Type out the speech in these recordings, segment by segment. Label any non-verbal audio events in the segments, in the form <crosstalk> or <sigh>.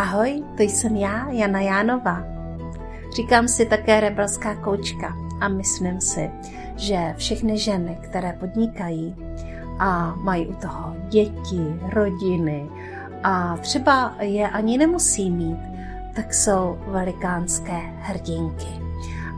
Ahoj, to jsem já, Jana Jánová. Říkám si také rebelská koučka a myslím si, že všechny ženy, které podnikají a mají u toho děti, rodiny a třeba je ani nemusí mít, tak jsou velikánské hrdinky.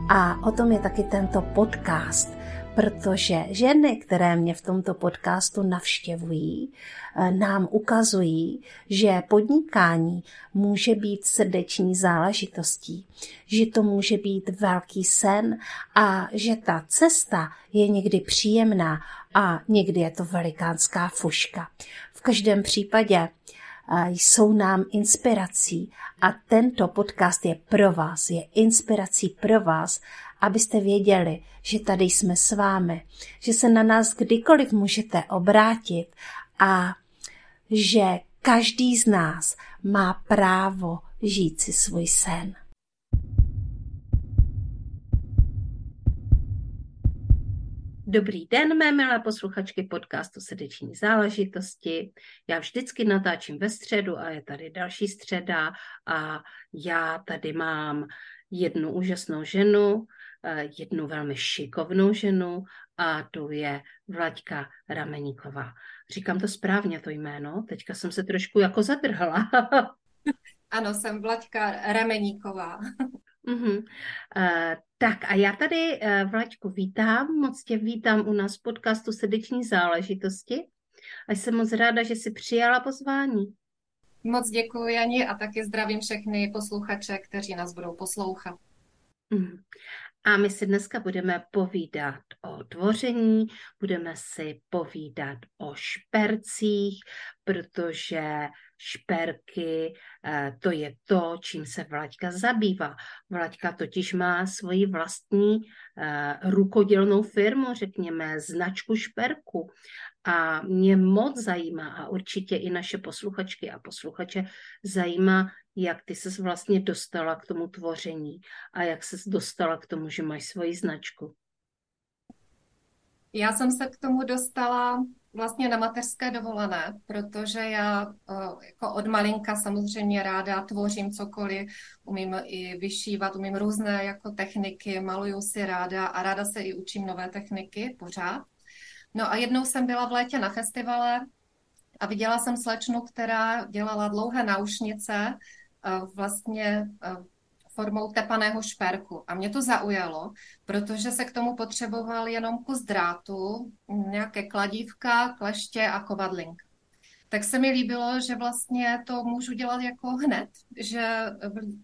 A o tom je taky tento podcast, protože ženy, které mě v tomto podcastu navštěvují, eh, nám ukazují, že podnikání může být srdeční záležitostí, že to může být velký sen a že ta cesta je někdy příjemná a někdy je to velikánská fuška. V každém případě eh, jsou nám inspirací a tento podcast je pro vás, je inspirací pro vás, abyste věděli, že tady jsme s vámi, že se na nás kdykoliv můžete obrátit a že každý z nás má právo žít si svůj sen. Dobrý den, mé milé posluchačky podcastu Srdeční záležitosti. Já vždycky natáčím ve středu a je tady další středa a já tady mám jednu úžasnou ženu, jednu velmi šikovnou ženu a to je Vlaďka Rameníková. Říkám to správně, to jméno, teďka jsem se trošku jako zadrhla. <laughs> ano, jsem Vlaďka Rameníková. Uh-huh. <laughs> Uh, tak a já tady, uh, Vlaďku, vítám, moc tě vítám u nás v podcastu Srdeční záležitosti a jsem moc ráda, že jsi přijala pozvání. Moc děkuji, Jani, a taky zdravím všechny posluchače, kteří nás budou poslouchat. Uh-huh. A my si dneska budeme povídat o tvoření, budeme si povídat o špercích, protože šperky eh, to je to, čím se Vlaďka zabývá. Vlaďka totiž má svoji vlastní eh, rukodělnou firmu, řekněme, značku šperku. A mě moc zajímá a určitě i naše posluchačky a posluchače zajímá, jak ty se vlastně dostala k tomu tvoření a jak se dostala k tomu, že máš svoji značku. Já jsem se k tomu dostala vlastně na mateřské dovolené, protože já eh, jako od malinka samozřejmě ráda tvořím cokoliv, umím i vyšívat, umím různé jako techniky, maluju si ráda a ráda se i učím nové techniky pořád. No a jednou jsem byla v létě na festivale a viděla jsem slečnu, která dělala dlouhé náušnice vlastně eh, formou tepaného šperku. A mě to zaujalo, protože se k tomu potřeboval jenom kus drátu, nějaké kladívka, kleště a kovadlink. Tak se mi líbilo, že vlastně to můžu dělat jako hned, že,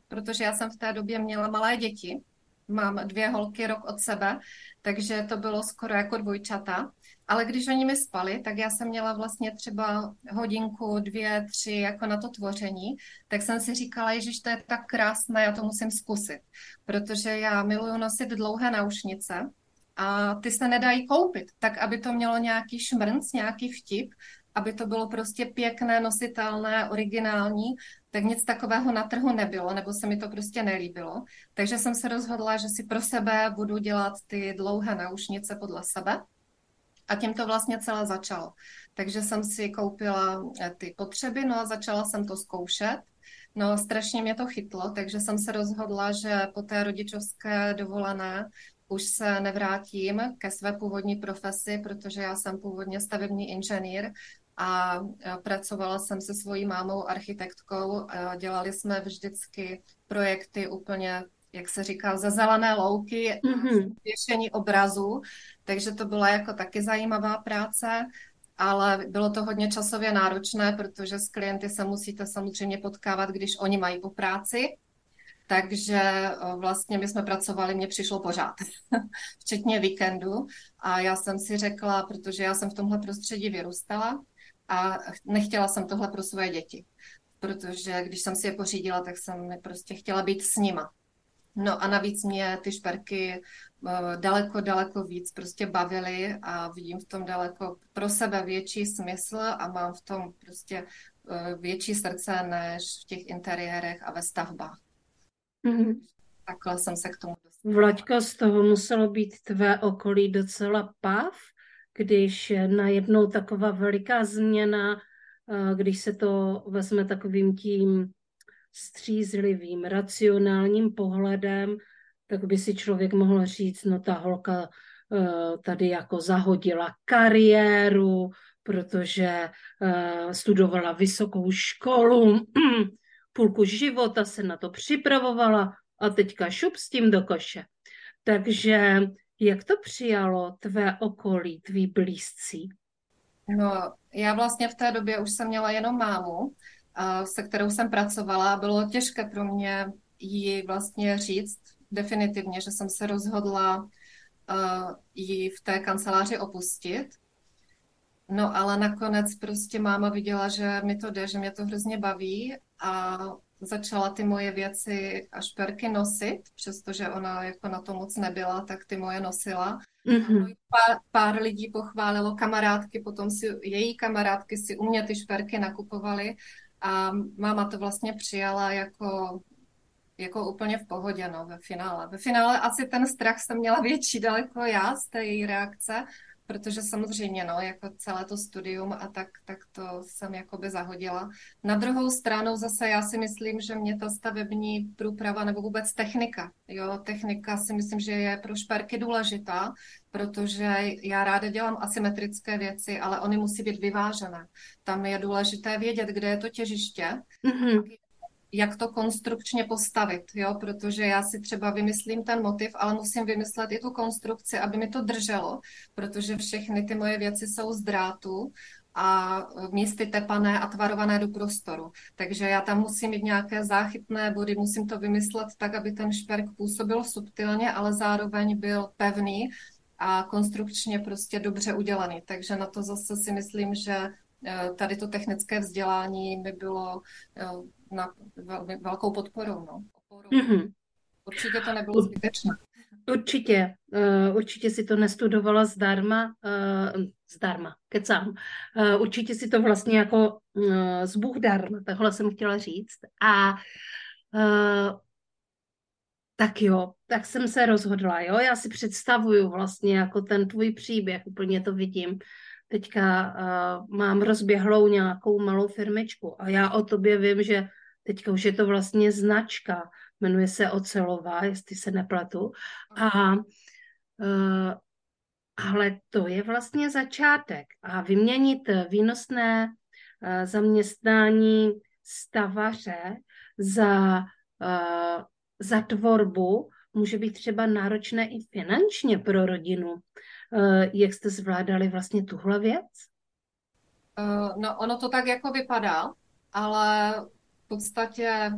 protože já jsem v té době měla malé děti, mám dvě holky rok od sebe, takže to bylo skoro jako dvojčata. Ale když oni mi spali, tak já jsem měla vlastně třeba hodinku, dvě, tři jako na to tvoření, tak jsem si říkala, že to je tak krásné, já to musím zkusit. Protože já miluju nosit dlouhé naušnice a ty se nedají koupit, tak aby to mělo nějaký šmrnc, nějaký vtip, aby to bylo prostě pěkné, nositelné, originální, tak nic takového na trhu nebylo, nebo se mi to prostě nelíbilo. Takže jsem se rozhodla, že si pro sebe budu dělat ty dlouhé naušnice podle sebe. A tím to vlastně celé začalo. Takže jsem si koupila eh, ty potřeby, no a začala jsem to zkoušet. No strašně mě to chytlo, takže jsem se rozhodla, že po té rodičovské dovolené už se nevrátím ke své původní profesi, protože já jsem původně stavební inženýr a pracovala jsem se svojí mámou architektkou. Dělali jsme vždycky projekty úplně jak se říká, ze zelené louky, mm-hmm. věšení obrazu, takže to byla jako taky zajímavá práce, ale bylo to hodně časově náročné, protože s klienty se musíte samozřejmě potkávat, když oni mají po práci, takže vlastně my jsme pracovali, mně přišlo pořád, <laughs> včetně víkendu a já jsem si řekla, protože já jsem v tomhle prostředí vyrůstala a nechtěla jsem tohle pro své děti, protože když jsem si je pořídila, tak jsem prostě chtěla být s nima. No a navíc mě ty šperky eh, daleko, daleko víc prostě bavily a vidím v tom daleko pro sebe větší smysl a mám v tom prostě eh, větší srdce než v těch interiérech a ve stavbách. Mm-hmm. Takhle jsem se k tomu dostala. Vlaďka, z toho muselo být tvé okolí docela pav, když najednou taková veliká změna, eh, když se to vezme takovým tím střízlivým, racionálním pohledem, tak by si člověk mohl říct, no ta holka eh, tady jako zahodila kariéru, protože eh, studovala vysokou školu, <clears throat> půlku života se na to připravovala a teďka šup s tím do koše. Takže jak to přijalo tvé okolí, tví blízcí? No, já vlastně v té době už jsem měla jenom mámu, se kterou jsem pracovala. Bylo těžké pro mě jí vlastně říct definitivně, že jsem se rozhodla ji v té kanceláři opustit. No ale nakonec prostě máma viděla, že mi to jde, že mě to hrozně baví a začala ty moje věci a šperky nosit, přestože ona jako na to moc nebyla, tak ty moje nosila. Mm-hmm. Pár, pár lidí pochválilo, kamarádky, potom si její kamarádky si u mě ty šperky nakupovaly a máma to vlastně přijala jako, jako úplně v pohodě no, ve finále. Ve finále asi ten strach jsem měla větší daleko já z té její reakce, protože samozřejmě, no, jako celé to studium a tak, tak to jsem jakoby zahodila. Na druhou stranu zase já si myslím, že mě ta stavební průprava nebo vůbec technika, jo, technika si myslím, že je pro šperky důležitá, protože já ráda dělám asymetrické věci, ale oni musí být vyvážené. Tam je důležité vědět, kde je to těžiště, mm-hmm jak to konstrukčně postavit, jo? protože já si třeba vymyslím ten motiv, ale musím vymyslet i tu konstrukci, aby mi to drželo, protože všechny ty moje věci jsou z drátu a místy tepané a tvarované do prostoru. Takže já tam musím mít nějaké záchytné body, musím to vymyslet tak, aby ten šperk působil subtilně, ale zároveň byl pevný a konstrukčně prostě dobře udělaný. Takže na to zase si myslím, že tady to technické vzdělání by bylo eh, na velkou podporou. No. Mm-hmm. Určitě to nebylo zbytečné. Určitě, uh, určitě si to nestudovala zdarma, zdarma, kecám. Určitě si to vlastně jako uh, z Bůh darma, takhle jsem chtěla říct. A tak jo, tak jsem se rozhodla, jo, já si představuju vlastně jako ten tvůj příběh, úplně to vidím teďka uh, mám rozběhlou nějakou malou firmičku a já o tobě vím, že teďka už je to vlastně značka, jmenuje se Ocelová, jestli se nepletu. A uh, ale to je vlastně začátek. A vyměnit výnosné uh, zaměstnání stavaře za, uh, za tvorbu může být třeba náročné i finančně pro rodinu. Uh, jak jste zvládali vlastně tuhle věc? Uh, no, ono to tak jako vypadá, ale podstatě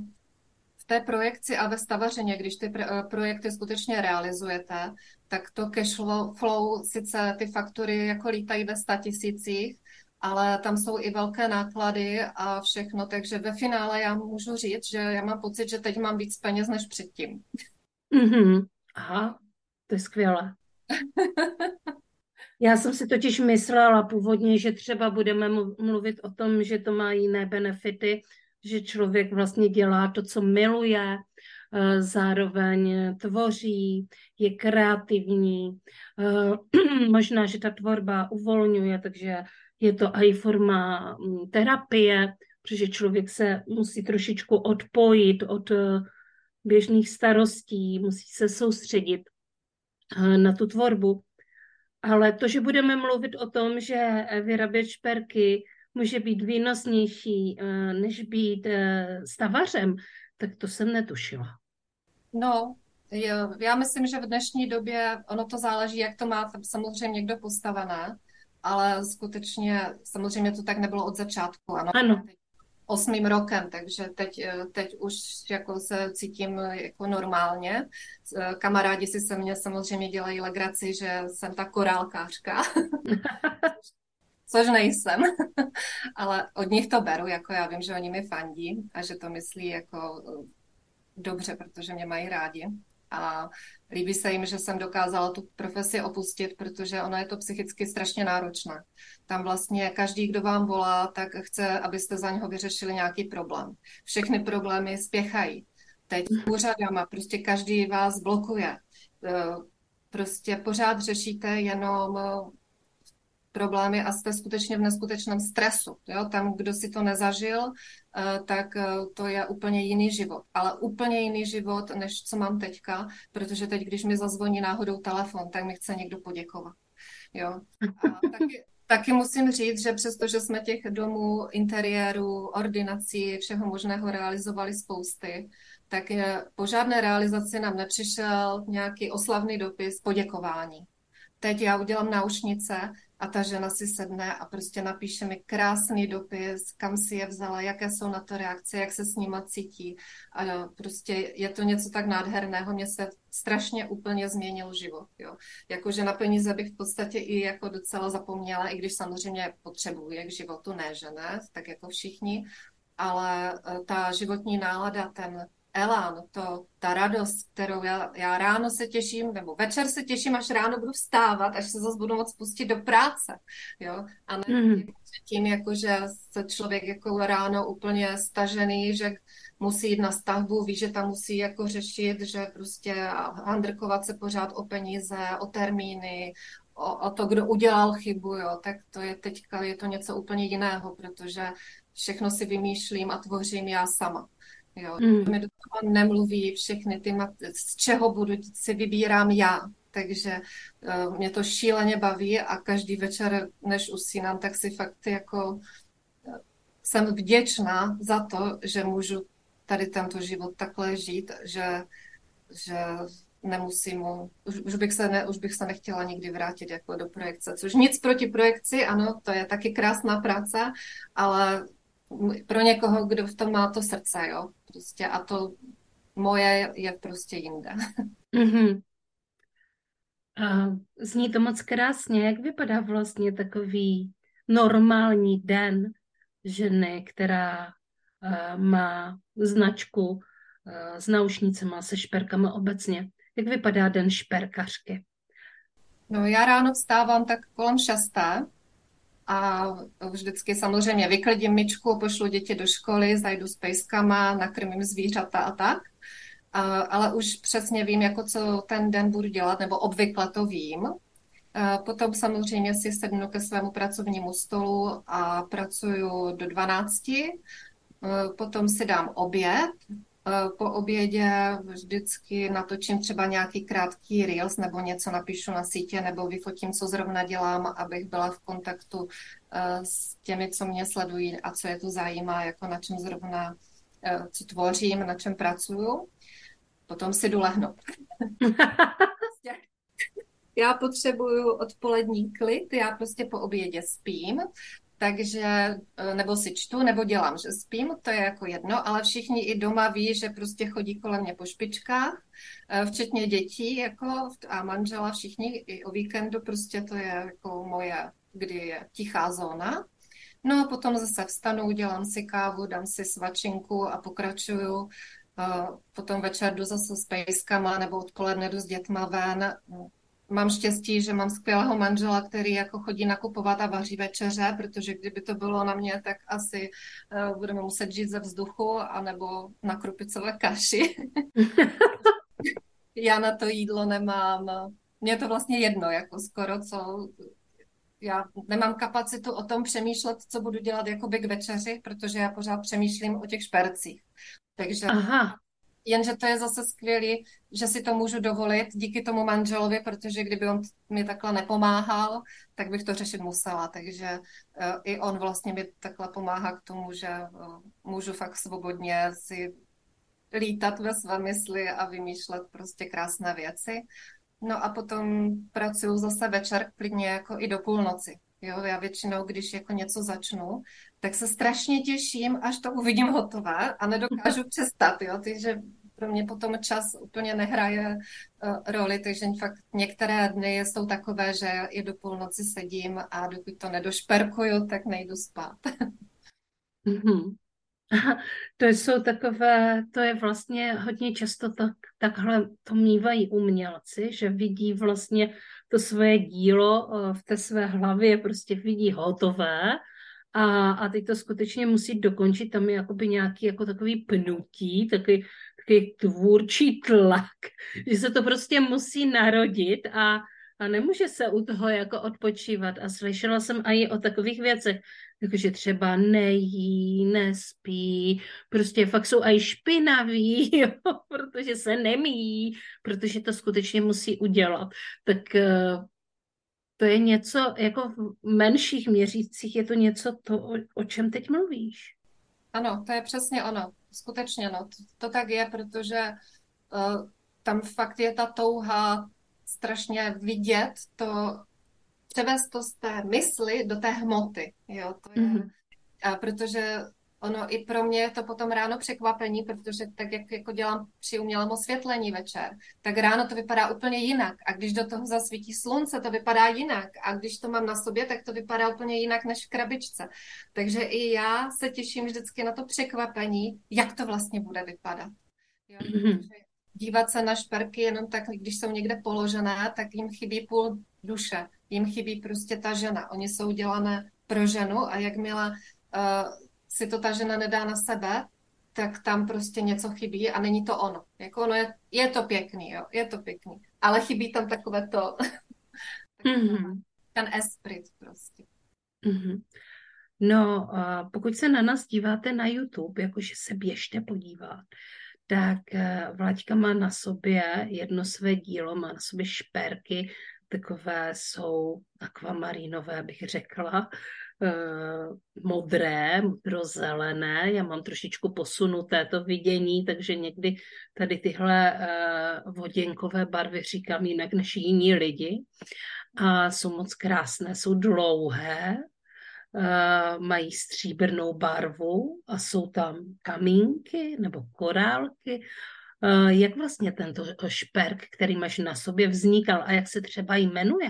v té projekci a ve stavařině, když ty projekty skutečně realizujete, tak to cash flow, sice ty faktury jako lítají ve statisících, ale tam jsou i velké náklady a všechno, takže ve finále já můžu říct, že já mám pocit, že teď mám víc peněz než předtím. Mm-hmm. Aha, to je skvělé. <laughs> Já jsem si totiž myslela původně, že třeba budeme mluvit o tom, že to má jiné benefity, že člověk vlastně dělá to, co miluje, eh, zároveň tvoří, je kreativní. Eh, <clears throat> možná, že ta tvorba uvolňuje, takže je to i forma mm, terapie, protože člověk se musí trošičku odpojit od eh, běžných starostí, musí se soustředit na tu tvorbu. Ale to, že budeme mluvit o tom, že vyrábět šperky může být výnosnější, eh, než být eh, stavařem, tak to jsem netušila. No, já myslím, že v dnešní době ono to záleží, jak to má samozřejmě někdo postavené, ale skutečně samozřejmě to tak nebylo od začátku. Ano. ano. Osmým rokem, takže teď, eh, teď už jako se cítím jako normálně. Kamarádi si se mě samozřejmě dělají legraci, že jsem ta korálkářka. <laughs> což nejsem, <laughs> ale od nich to beru, jako já vím, že oni mi fandí a že to myslí jako eh, dobře, protože mě mají rádi. A líbí se jim, že jsem dokázala tu profesi opustit, protože ono je to psychicky strašně náročné. Tam vlastně každý, kdo vám volá, tak chce, abyste za něho vyřešili nějaký problém. Všechny problémy spěchají. Teď úřadama, prostě každý vás blokuje. Eh, prostě pořád řešíte jenom problémy a jste skutečně v neskutečném stresu. Jo? Tam, kdo si to nezažil, eh, tak eh, to je úplně jiný život. Ale úplně jiný život, než co mám teďka, protože teď, když mi zazvoní náhodou telefon, tak mi chce někdo poděkovat. Jo? A taky, <laughs> taky musím říct, že přestože jsme těch domů, interiérů, ordinací, všeho možného realizovali spousty, tak je, po žádné realizaci nám nepřišel nějaký oslavný dopis poděkování. Teď já udělám náušnice a ta žena si sedne a prostě napíše mi krásný dopis, kam si je vzala, jaké jsou na to reakce, jak se s nima cítí. A prostě je to něco tak nádherného, mně se strašně úplně změnil život. Jo. Jakože na peníze bych v podstatě i jako docela zapomněla, i když samozřejmě potřebuji k životu, ne že ne, tak jako všichni, ale eh, ta životní nálada, ten elán, to, ta radost, kterou já, já ráno se těším, nebo večer se těším, až ráno budu vstávat, až se zase budu moct pustit do práce, jo, a ne mm. tím, jako, že se člověk jako ráno úplně stažený, že musí jít na stavbu, ví, že tam musí jako řešit, že prostě handrkovat se pořád o peníze, o termíny, o, o to, kdo udělal chybu, jo, tak to je teďka, je to něco úplně jiného, protože všechno si vymýšlím a tvořím já sama. Jo. Mm. Mi do toho nemluví všechny ty, z čeho budu, si vybírám já. Takže uh, mě to šíleně baví a každý večer, než usínám, tak si fakt jako uh, jsem vděčná za to, že můžu tady tento život takhle žít, že, že nemusím, už, už, bych se ne, už bych se nechtěla nikdy vrátit jako do projekce, což nic proti projekci, ano, to je taky krásná práce, ale pro někoho, kdo v tom má to srdce, jo, prostě a to moje je prostě jinde. Mm-hmm. <laughs> A zní to moc krásně. Jak vypadá vlastně takový normální den ženy, která uh, má značku uh, s naušnicema, se šperkama obecně? Jak vypadá den šperkařky? No já ráno vstávám tak kolem šesté, a vždycky samozřejmě vyklidím myčku, pošlu děti do školy, zajdu s pejskama, nakrmím zvířata a tak. Ale už přesně vím, jako co ten den budu dělat, nebo obvykle to vím. Potom samozřejmě si sednu ke svému pracovnímu stolu a pracuju do 12. Potom si dám oběd, po obědě vždycky natočím třeba nějaký krátký reels nebo něco napíšu na sítě nebo vyfotím, co zrovna dělám, abych byla v kontaktu eh, s těmi, co mě sledují a co je to zajímá, jako na čem zrovna, eh, co tvořím, na čem pracuju. Potom si jdu lehnout. <laughs> já potřebuju odpolední klid, já prostě po obědě spím, takže eh, nebo si čtu, nebo dělám, že spím, to je jako jedno, ale všichni i doma ví, že prostě chodí kolem mě po špičkách, eh, včetně dětí jako a manžela, všichni i o víkendu prostě to je jako moje, kdy je tichá zóna. No a potom zase vstanu, dělám si kávu, dám si svačinku a pokračuju. Eh, potom večer jdu zase s pejskama nebo odpoledne jdu s dětma ven, mám štěstí, že mám skvělého manžela, který jako chodí nakupovat a vaří večeře, protože kdyby to bylo na mě, tak asi uh, budeme muset žít ze vzduchu anebo na krupicové kaši. <laughs> Já na to jídlo nemám. Mně je to vlastně jedno, jako skoro co já nemám kapacitu o tom přemýšlet, co budu dělat jakoby k večeři, protože já pořád přemýšlím o těch špercích. Takže Aha. Jenže to je zase skvělé, že si to můžu dovolit díky tomu manželovi, protože kdyby on mi takhle nepomáhal, tak bych to řešit musela. Takže uh, i on vlastně mi takhle pomáhá k tomu, že uh, můžu fakt svobodně si lítat ve své mysli a vymýšlet prostě krásné věci. No a potom pracuju zase večer klidně jako i do půlnoci. Jo, já většinou, když jako něco začnu, tak se strašně těším, až to uvidím hotové a nedokážu <laughs> přestat, jo, takže pro mě potom čas úplně nehraje uh, roli, takže fakt některé dny jsou takové, že i do půlnoci sedím a dokud to nedošperkuju, tak nejdu spát. mm-hmm. To jsou takové, to je vlastně hodně často tak, takhle to mývají umělci, že vidí vlastně to svoje dílo eh, v té své hlavě, prostě vidí hotové a, a teď to skutečně musí dokončit, tam je jakoby nějaký jako takový pnutí, takový, takový tvůrčí tlak, že se to prostě musí narodit a, a nemůže se u toho jako odpočívat. A slyšela jsem i o takových věcech, jakože třeba nejí, nespí, prostě fakt jsou i špinaví, <laughs> jo, protože se nemí, protože to skutečně musí udělat. Tak eh, to je něco, jako v menších měřících je to něco, to, o, o čem teď mluvíš. Ano, to je přesně ono. Skutečně, no. To, to tak je, protože uh, tam fakt je ta touha strašně vidět to, převést to z té mysli do té hmoty. Jo, to je, mm-hmm. a protože ono i pro mě je to potom ráno překvapení, protože tak, jak jako dělám při umělém osvětlení večer, tak ráno to vypadá úplně jinak. A když do toho zasvítí slunce, to vypadá jinak. A když to mám na sobě, tak to vypadá úplně jinak než v krabičce. Takže i já se těším vždycky na to překvapení, jak to vlastně bude vypadat. Jo? <clears throat> Mm-hmm dívat se na šperky jenom tak, když jsou někde položené, tak jim chybí půl duše. Jim chybí prostě ta žena. Oni jsou dělané pro ženu a jakmile uh, si to ta žena nedá na sebe, tak tam prostě něco chybí a není to ono. Jako ono je, je to pěkný, jo, je to pěkný. Ale chybí tam takové to, <laughs> mm-hmm. ten esprit prostě. Mm-hmm. No, pokud se na nás díváte na YouTube, jakože se běžte podívat, tak eh, Vlaďka má na sobě jedno své dílo, má na sobě šperky, takové jsou akvamarinové, bych řekla, modré, modrozelené. Já mám trošičku posunuté to vidění, takže někdy tady tyhle eh, voděnkové barvy říkám jinak než jiní lidi. A jsou moc krásné, jsou dlouhé, uh, mají stříbrnou barvu a jsou tam kamínky nebo korálky. Jak vlastně tento šperk, který máš na sobě, vznikal a jak se třeba jmenuje?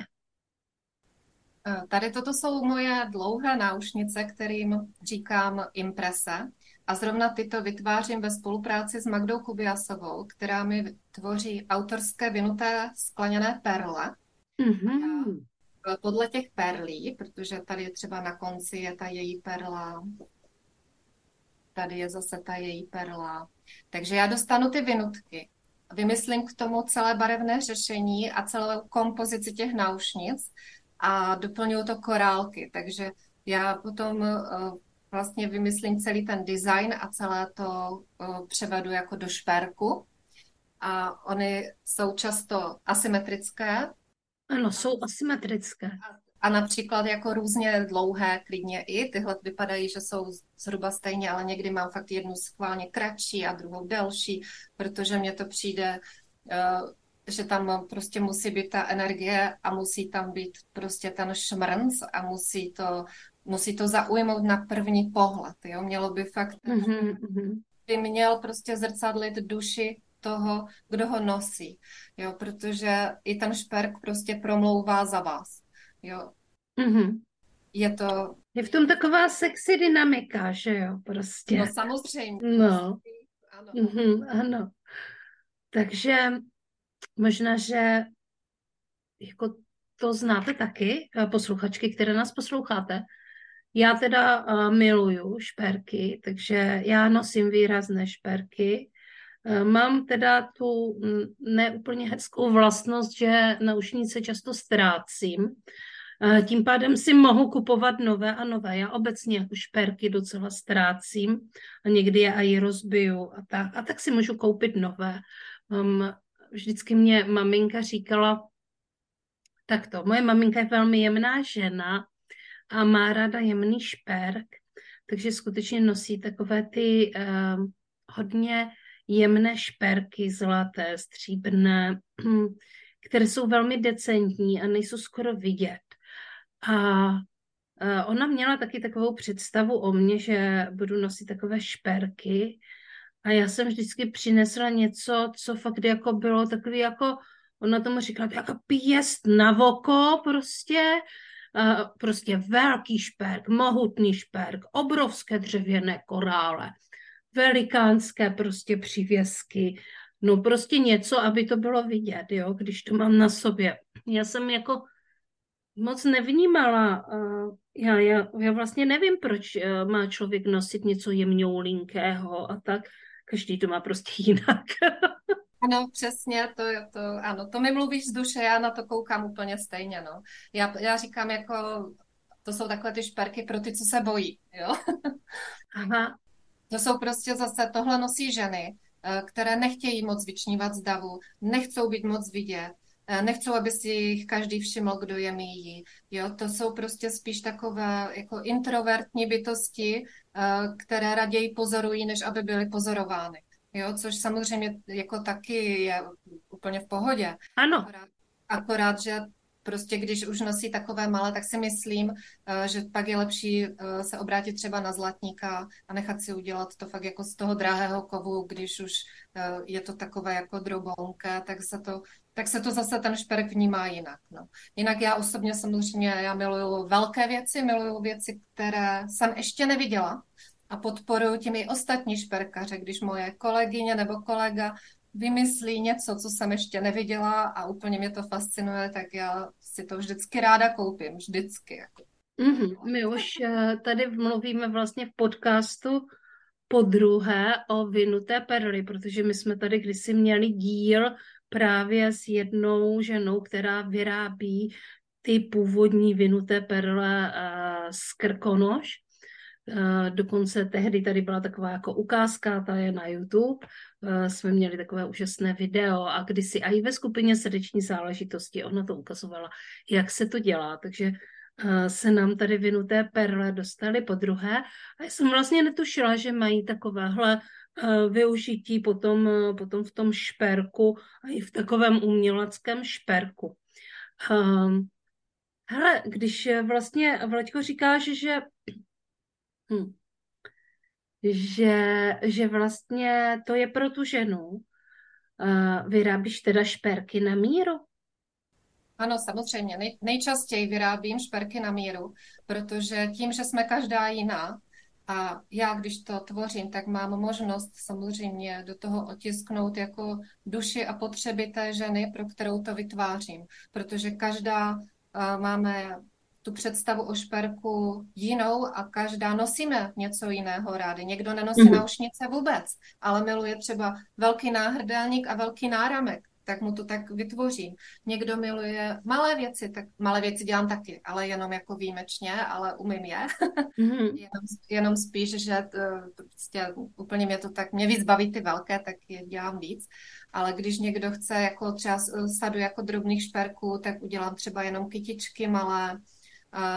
Eh, tady toto jsou moje dlouhé náušnice, kterým říkám imprese. A zrovna tyto vytvářím ve spolupráci s Magdou Kubiasovou, která mi tvoří autorské vinuté skleněné perle. Mm-hmm. Eh, podle těch perlí, protože tady třeba na konci je ta její perla, tady je zase ta její perla. Takže já dostanu ty vinutky, vymyslím k tomu celé barevné řešení a celou kompozici těch náušnic a doplňuju to korálky. Takže já potom eh, vlastně vymyslím celý ten design a celé to eh, převedu jako do šperku. A oni jsou často asymetrické, ano, jsou asymetrické. A například jako různě dlouhé, klidně i. Tyhle vypadají, že jsou zhruba stejně, ale někdy mám fakt jednu schválně kratší a druhou delší, protože mně to přijde, eh, že tam prostě musí být ta energie a musí tam být prostě ten šmrnc a musí to, musí to zaujmout na první pohled. Jo? Mělo by fakt, mm-hmm. by měl prostě zrcadlit duši toho, kdo ho nosí, jo, protože i ten šperk prostě promlouvá za vás, jo. Mm-hmm. Je to... Je v tom taková sexy dynamika, že jo, prostě. No samozřejmě. No. Ano. Mm-hmm, ano. Takže možná, že jako to znáte taky, eh, posluchačky, které nás posloucháte. Já teda uh, miluju šperky, takže já nosím výrazné šperky Eh, mám teda tu neúplně hezkou vlastnost, že naušnice často ztrácím. Eh, tím pádem si mohu kupovat nové a nové. Já obecně jako šperky docela ztrácím a někdy je i rozbiju a tak. A tak si můžu koupit nové. Vždycky mě maminka říkala, tak to, moje maminka je velmi jemná žena a má ráda jemný šperk, takže skutečně nosí takové ty uh, hodně jemné šperky, zlaté, stříbrné, <clears throat> které jsou velmi decentní a nejsou skoro vidět. A ona měla taky takovou představu o mně, že budu nosit takové šperky a já jsem vždycky přinesla něco, co fakt jako bylo takový jako, ona tomu říkala, jako pěst na voko prostě, prostě velký šperk, mohutný šperk, obrovské dřevěné korále velikánské prostě přívěsky, no prostě něco, aby to bylo vidět, jo, když to mám na sobě. Já jsem jako moc nevnímala, uh, já, já, já vlastně nevím, proč uh, má člověk nosit něco jemňoulinkého a tak, každý to má prostě jinak. <laughs> Ano, přesně, to, to, ano, to mi mluvíš z duše, já na to koukám úplně stejně, no. Já, já říkám jako, to jsou takhle ty šperky pro ty, co se bojí, jo. <laughs> Aha. To jsou prostě zase, tohle nosí ženy, eh, které nechtějí moc vyčnívat z davu, nechcou být moc vidět, nechcou, aby si jich každý všiml, kdo je míjí. Jo, to jsou prostě spíš takové jako introvertní bytosti, eh, které raději pozorují, než aby byly pozorovány. Jo, což samozřejmě jako taky je úplně v pohodě. Ano. Akorát, akorát že prostě když už nosí takové malé, tak si myslím, eh, že pak je lepší eh, se obrátit třeba na zlatníka a nechat si udělat to fakt jako z toho drahého kovu, když už eh, je to takové jako drobounké, tak se to, tak se to zase ten šperk vnímá jinak. No. Jinak já osobně samozřejmě, já miluju velké věci, miluju věci, které jsem ještě neviděla, a podporuju tím i ostatní šperkaře, když moje kolegyně nebo kolega vymyslí něco, co jsem ještě neviděla a úplně mě to fascinuje, tak já si to vždycky ráda koupím, vždycky. Jako. Mm-hmm. My už eh, tady mluvíme vlastně v podcastu po druhé o vinuté perly, protože my jsme tady kdysi měli díl právě s jednou ženou, která vyrábí ty původní vinuté perle uh, z Krkonoš. Dokonce tehdy tady byla taková jako ukázka, ta je na YouTube, jsme měli takové úžasné video a kdysi i ve skupině srdeční záležitosti ona to ukazovala, jak se to dělá, takže se nám tady vinuté perle dostaly po druhé. A já jsem vlastně netušila, že mají takovéhle využití potom, potom v tom šperku a i v takovém uměleckém šperku. hele, když vlastně Vlaďko říkáš, že Hm. Že, že vlastně to je pro tu ženu. Uh, vyrábíš teda šperky na míru? Ano, samozřejmě. Nej, nejčastěji vyrábím šperky na míru, protože tím, že jsme každá jiná, a já, když to tvořím, tak mám možnost samozřejmě do toho otisknout jako duši a potřeby té ženy, pro kterou to vytvářím. Protože každá uh, máme tu představu o šperku jinou a každá nosíme něco jiného rádi. Někdo nenosí mm-hmm. náušnice vůbec, ale miluje třeba velký náhrdelník a velký náramek, tak mu to tak vytvořím. Někdo miluje malé věci, tak malé věci dělám taky, ale jenom jako výjimečně, ale umím je. Mm-hmm. <laughs> jenom, jenom spíš, že to, to prostě úplně mě to tak, mě víc baví ty velké, tak je dělám víc. Ale když někdo chce jako třeba sadu jako drobných šperků, tak udělám třeba jenom kytičky malé,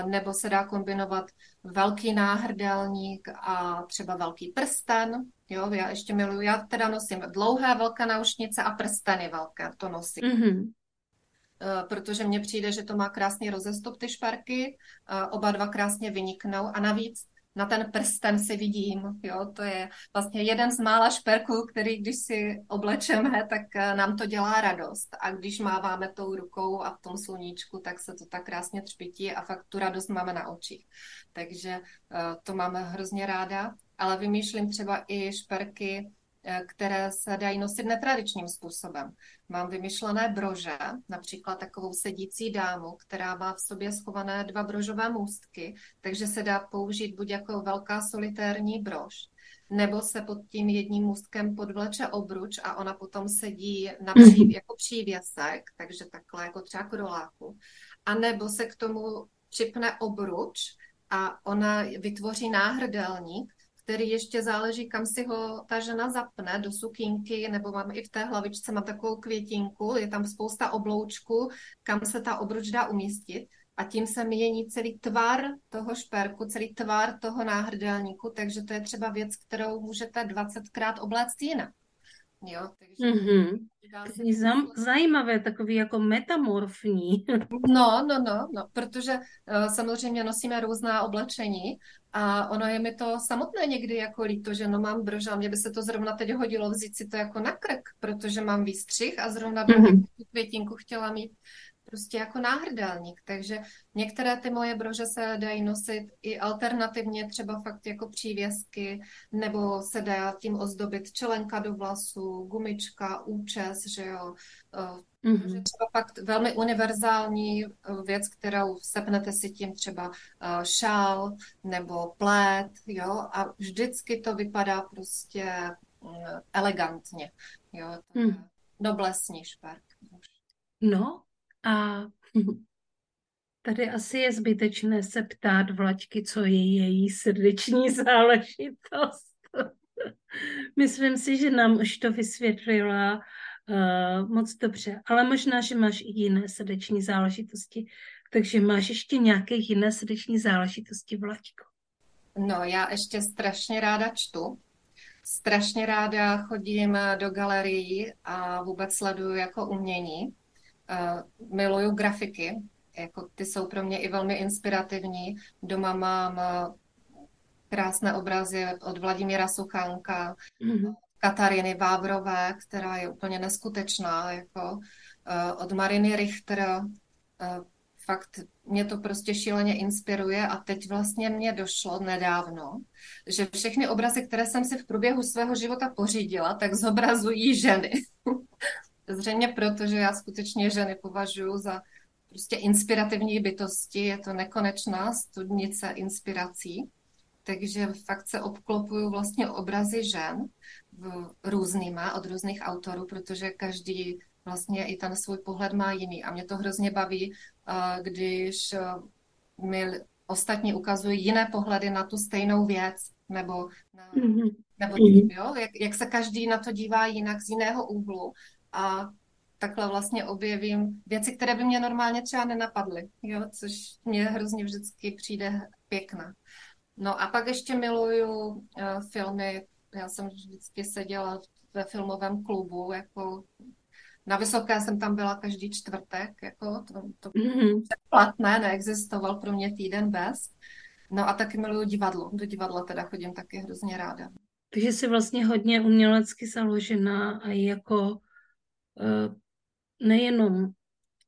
nebo se dá kombinovat velký náhrdelník a třeba velký prsten. Jo, já ještě miluju, já teda nosím dlouhé velké naušnice a prsteny velké, to nosím. Mm-hmm. Protože mně přijde, že to má krásný rozestup ty šperky, oba dva krásně vyniknou a navíc na ten prsten si vidím. Jo? To je vlastně jeden z mála šperků, který když si oblečeme, tak eh, nám to dělá radost. A když máváme tou rukou a v tom sluníčku, tak se to tak krásně třpití a fakt tu radost máme na očích. Takže eh, to máme hrozně ráda. Ale vymýšlím třeba i šperky, Eh, které se dají nosit netradičním způsobem. Mám vymyšlené brože, například takovou sedící dámu, která má v sobě schované dva brožové můstky, takže se dá použít buď jako velká solitérní brož, nebo se pod tím jedním můstkem podvleče obruč a ona potom sedí na pří, mhm. jako přívěsek, takže takhle jako třeba kroláku. A nebo se k tomu připne obruč a ona vytvoří náhrdelník, který ještě záleží, kam si ho ta žena zapne, do sukínky, nebo mám i v té hlavičce, mám takovou květinku, je tam spousta obloučků, kam se ta obruč dá umístit a tím se mění celý tvar toho šperku, celý tvar toho náhrdelníku, takže to je třeba věc, kterou můžete 20krát obléct jinak. Jo, takže mm-hmm. Zam, zajímavé, takový jako metamorfní. <laughs> No, no, no, no, protože uh, samozřejmě nosíme různá oblečení a ono je mi to samotné někdy jako líto, že no mám broža, mě by se to zrovna teď hodilo vzít si to jako na krk, protože mám výstřih a zrovna bych mm-hmm. tu květinku chtěla mít prostě jako náhrdelník. Takže některé ty moje brože se dají nosit i alternativně, třeba fakt jako přívěsky, nebo se dá tím ozdobit čelenka do vlasů, gumička, účes, že jo. Mm-hmm. Takže třeba fakt velmi univerzální eh, věc, kterou sepnete si tím třeba eh, šál nebo plét, jo, a vždycky to vypadá prostě elegantně, jo. Mm noblesní šperk. No a tady asi je zbytečné se ptát Vlačky, co je její srdeční <laughs> záležitost. Myslím si, že nám už to vysvětlila uh, moc dobře, ale možná, že máš i jiné srdeční záležitosti, takže máš ještě nějaké jiné srdeční záležitosti, Vlačko? No, já ještě strašně ráda čtu. Strašně ráda chodím do galerií a vůbec sleduju jako umění. Uh, miluju grafiky, jako ty jsou pro mě i velmi inspirativní. Doma mám uh, krásné obrazy od Vladimíra Suchánka, mm-hmm. Katariny Vábrové, která je úplně neskutečná, jako uh, od Mariny Richter. Uh, fakt mě to prostě šíleně inspiruje a teď vlastně mě došlo nedávno, že všechny obrazy, které jsem si v průběhu svého života pořídila, tak zobrazují ženy. <laughs> Zřejmě proto, že já skutečně ženy považuji za prostě inspirativní bytosti, je to nekonečná studnice inspirací, takže fakt se obklopuju vlastně obrazy žen v různýma od různých autorů, protože každý vlastně i ten svůj pohled má jiný. A mě to hrozně baví, když mi ostatní ukazují jiné pohledy na tu stejnou věc, nebo, na, mm-hmm. nebo jo, jak, jak se každý na to dívá jinak z jiného úhlu. A takhle vlastně objevím věci, které by mě normálně třeba nenapadly, jo, což mě hrozně vždycky přijde pěkná. No a pak ještě miluju uh, filmy. Já jsem vždycky seděla ve filmovém klubu, jako na Vysoké jsem tam byla každý čtvrtek, jako to, to mm-hmm. platné, neexistoval pro mě týden bez. No a taky miluju divadlo. Do divadla teda chodím taky hrozně ráda. Takže jsi vlastně hodně umělecky založená a jako nejenom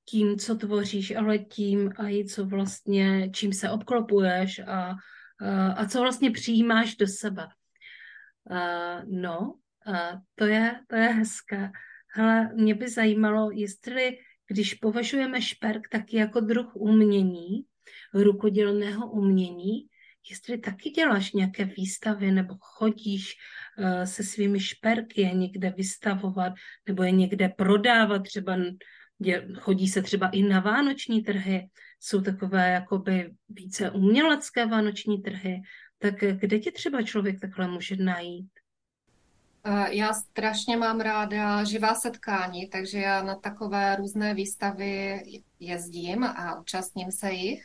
tím, co tvoříš, ale tím a i co vlastně, čím se obklopuješ a, uh, a co vlastně přijímáš do sebe. Uh, no, to je, to je hezké. Hele, mě by zajímalo, jestli, když považujeme šperk taky jako druh umění, rukodělného umění, jestli taky děláš nějaké výstavy nebo chodíš uh, se svými šperky je někde vystavovat nebo je někde prodávat, třeba chodí se třeba i na vánoční trhy, jsou takové jakoby více umělecké vánoční trhy, tak kde tě třeba člověk takhle může najít? Eh, já strašně mám ráda živá setkání, takže já na takové různé výstavy jezdím a účastním se jich.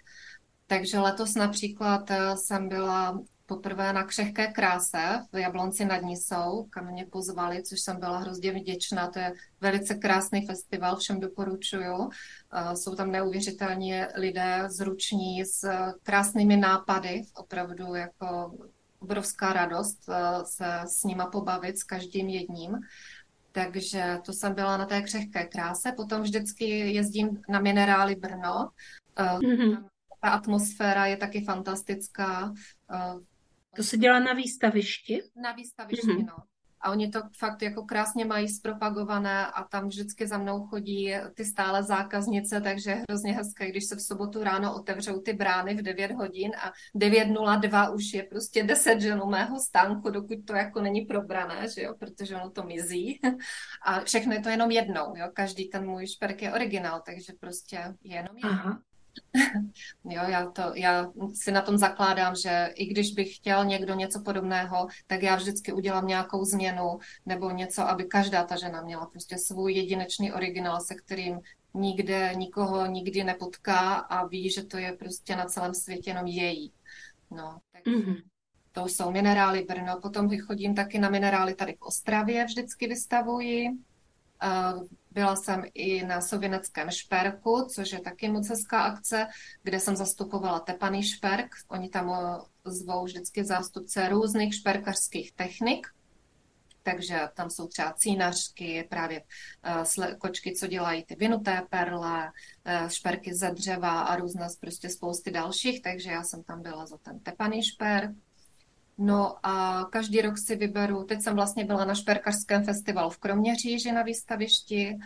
Takže letos například eh, jsem byla poprvé na Křehké kráse v Jablonci nad Nisou, kam mě pozvali, což jsem byla hrozně vděčná. To je velice krásný festival, všem doporučuju. Eh, jsou tam neuvěřitelně lidé zruční s krásnými nápady, opravdu jako obrovská radost eh, se s nima pobavit, s každým jedním. Takže to jsem byla na té křehké kráse. Potom vždycky jezdím na Minerály Brno. Mm-hmm. Ta atmosféra je taky fantastická. Eh, to se dělá na výstavišti? Na výstavišti, mm-hmm. no a oni to fakt jako krásně mají zpropagované a tam vždycky za mnou chodí ty stále zákaznice, takže je hrozně hezké, když se v sobotu ráno otevřou ty brány v 9 hodin a 9.02 už je prostě 10 ženů mého stánku, dokud to jako není probrané, že jo, protože ono to mizí a všechno je to jenom jednou, jo, každý ten můj šperk je originál, takže prostě jenom jednou. Aha. Jo, já, to, já si na tom zakládám, že i když bych chtěl někdo něco podobného, tak já vždycky udělám nějakou změnu nebo něco, aby každá ta žena měla prostě svůj jedinečný originál, se kterým nikde nikoho nikdy nepotká a ví, že to je prostě na celém světě jenom její. No, tak mm-hmm. to jsou minerály Brno. Potom chodím taky na minerály tady v Ostravě, vždycky vystavuji. Byla jsem i na Sověneckém šperku, což je taky moc hezká akce, kde jsem zastupovala tepaný šperk. Oni tam eh, zvou vždycky zástupce různých šperkařských technik, takže tam jsou třeba cínařky, právě uh, kočky, co dělají ty vinuté perle, uh, šperky ze dřeva a různé prostě spousty dalších, takže já jsem tam byla za ten tepaný šperk. No a každý rok si vyberu, teď jsem vlastně byla na šperkařském festivalu v Kroměříži na výstavišti,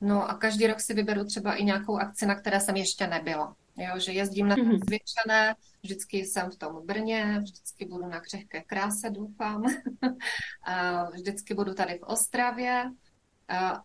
no a každý rok si vyberu třeba i nějakou akci, na které jsem ještě nebyla. Jo, že jezdím na mm-hmm. zvětšené, vždycky jsem v tom Brně, vždycky budu na křehké kráse, doufám. <laughs> a vždycky budu tady v Ostravě. A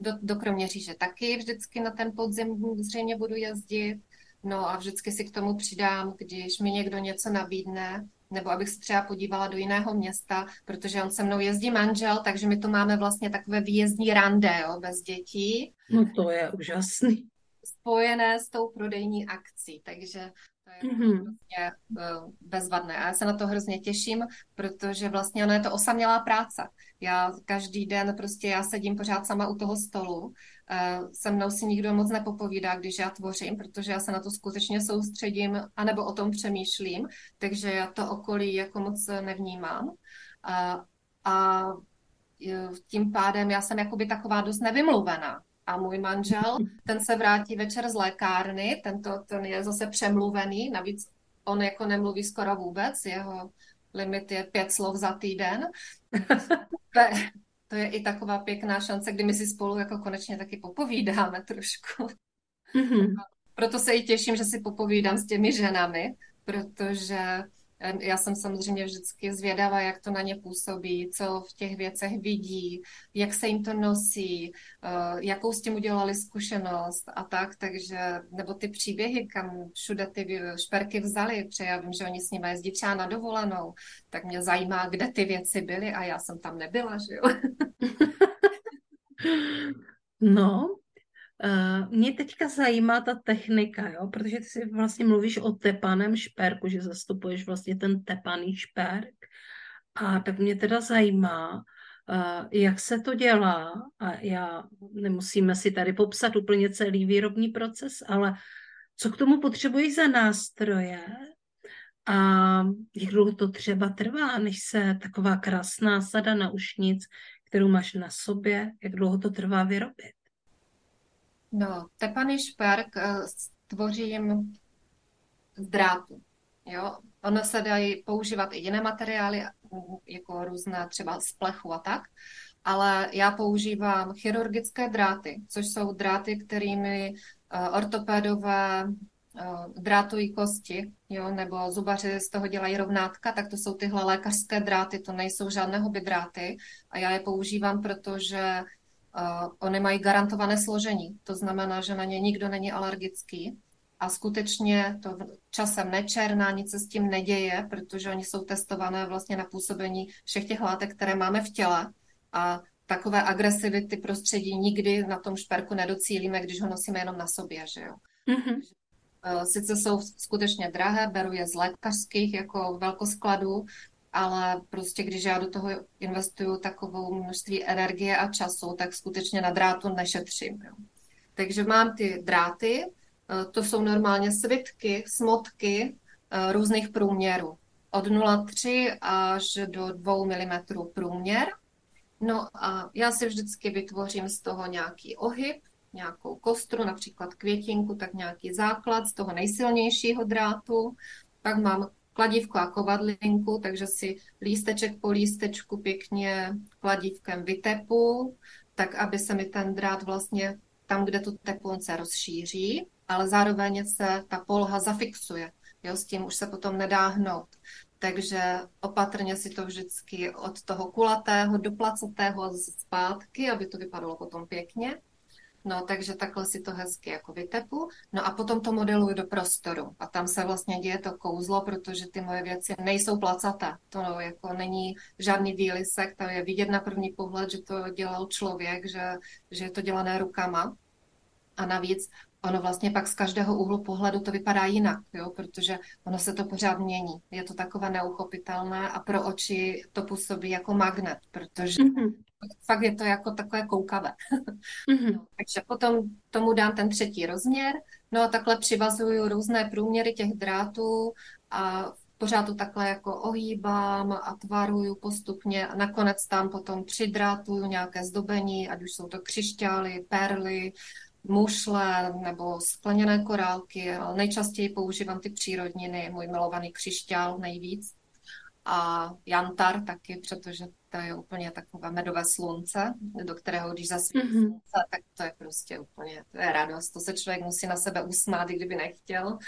do, do Kroměříže taky vždycky na ten podzim zřejmě budu jezdit. No a vždycky si k tomu přidám, když mi někdo něco nabídne, nebo abych se třeba podívala do jiného města, protože on se mnou jezdí manžel, takže my tu máme vlastně takové výjezdní rande, jo, bez dětí. No to je úžasný. Spojené s tou prodejní akcí, takže to je mm-hmm. prostě bezvadné. A já se na to hrozně těším, protože vlastně ono je to osamělá práce. Já každý den prostě já sedím pořád sama u toho stolu. Eh, se mnou si nikdo moc nepopovídá, když já tvořím, protože já se na to skutečně soustředím, anebo o tom přemýšlím, takže já to okolí jako moc nevnímám. A, a tím pádem já jsem jakoby taková dost nevymluvená. A můj manžel, <laughs> ten se vrátí večer z lékárny, tento, ten je zase přemluvený, navíc on jako nemluví skoro vůbec, jeho limit je pět slov za týden. <laughs> to je i taková pěkná šance, kdy my si spolu jako konečně taky popovídáme trošku. Mm-hmm. Proto se i těším, že si popovídám s těmi ženami, protože já jsem samozřejmě vždycky zvědavá, jak to na ně působí, co v těch věcech vidí, jak se jim to nosí, eh, jakou s tím udělali zkušenost a tak, takže, nebo ty příběhy, kam všude ty šperky vzali, protože já vím, že oni s nimi jezdí třeba na dovolenou, tak mě zajímá, kde ty věci byly a já jsem tam nebyla, že jo. <laughs> No, Uh, mě teďka zajímá ta technika, jo? protože ty si vlastně mluvíš o tepaném šperku, že zastupuješ vlastně ten tepaný šperk. A tak mě teda zajímá, uh, jak se to dělá. A já nemusíme si tady popsat úplně celý výrobní proces, ale co k tomu potřebuješ za nástroje a jak dlouho to třeba trvá, než se taková krásná sada naušnic, kterou máš na sobě, jak dlouho to trvá vyrobit? No, tepaný šperk uh, tvořím z drátu. Jo? Ono se dají používat i jiné materiály, jako různé třeba z plechu a tak, ale já používám chirurgické dráty, což jsou dráty, kterými uh, ortopédové uh, drátují kosti, jo, nebo zubaři z toho dělají rovnátka, tak to jsou tyhle lékařské dráty, to nejsou žádné hobby dráty a já je používám, protože Uh, oni mají garantované složení, to znamená, že na ně nikdo není alergický a skutečně to časem nečerná, nic se s tím neděje, protože oni jsou testované vlastně na působení všech těch látek, které máme v těle a takové agresivity prostředí nikdy na tom šperku nedocílíme, když ho nosíme jenom na sobě, že jo. Mm-hmm. Sice jsou skutečně drahé, beru je z lékařských jako velkoskladů, ale prostě když já do toho investuju takovou množství energie a času, tak skutečně na drátu nešetřím. Jo. Takže mám ty dráty, eh, to jsou normálně svitky, smotky eh, různých průměrů. Od 0,3 až do 2 mm průměr. No a já si vždycky vytvořím z toho nějaký ohyb, nějakou kostru, například květinku, tak nějaký základ z toho nejsilnějšího drátu. Pak mám kladívko a kovadlinku, takže si lísteček po lístečku pěkně kladívkem vytepu, tak aby se mi ten drát vlastně tam, kde to teplonce rozšíří, ale zároveň se ta poloha zafixuje. Jo, s tím už se potom nedá hnout. Takže opatrně si to vždycky od toho kulatého do placatého zpátky, aby to vypadalo potom pěkně. No, takže takhle si to hezky jako vytepu. No a potom to modeluju do prostoru. A tam se vlastně děje to kouzlo, protože ty moje věci nejsou placaté. To no, jako není žádný výlisek, to je vidět na první pohled, že to dělal člověk, že, že je to dělané rukama. A navíc ono vlastně pak z každého úhlu pohledu to vypadá jinak, jo? protože ono se to pořád mění. Je to takové neuchopitelné a pro oči to působí jako magnet, protože mm-hmm fakt je to jako takové koukavé. Mm-hmm. No, takže potom tomu dám ten třetí rozměr, no a takhle přivazuju různé průměry těch drátů a pořád to takhle jako ohýbám a tvaruju postupně a nakonec tam potom přidrátuju nějaké zdobení, ať už jsou to křišťály, perly, mušle nebo skleněné korálky, ale nejčastěji používám ty přírodniny, můj milovaný křišťál nejvíc a jantar taky, protože to je úplně takové medové slunce, do kterého když zasvítí mm-hmm. slunce, tak to je prostě úplně, to je radost, to se člověk musí na sebe usmát, i kdyby nechtěl.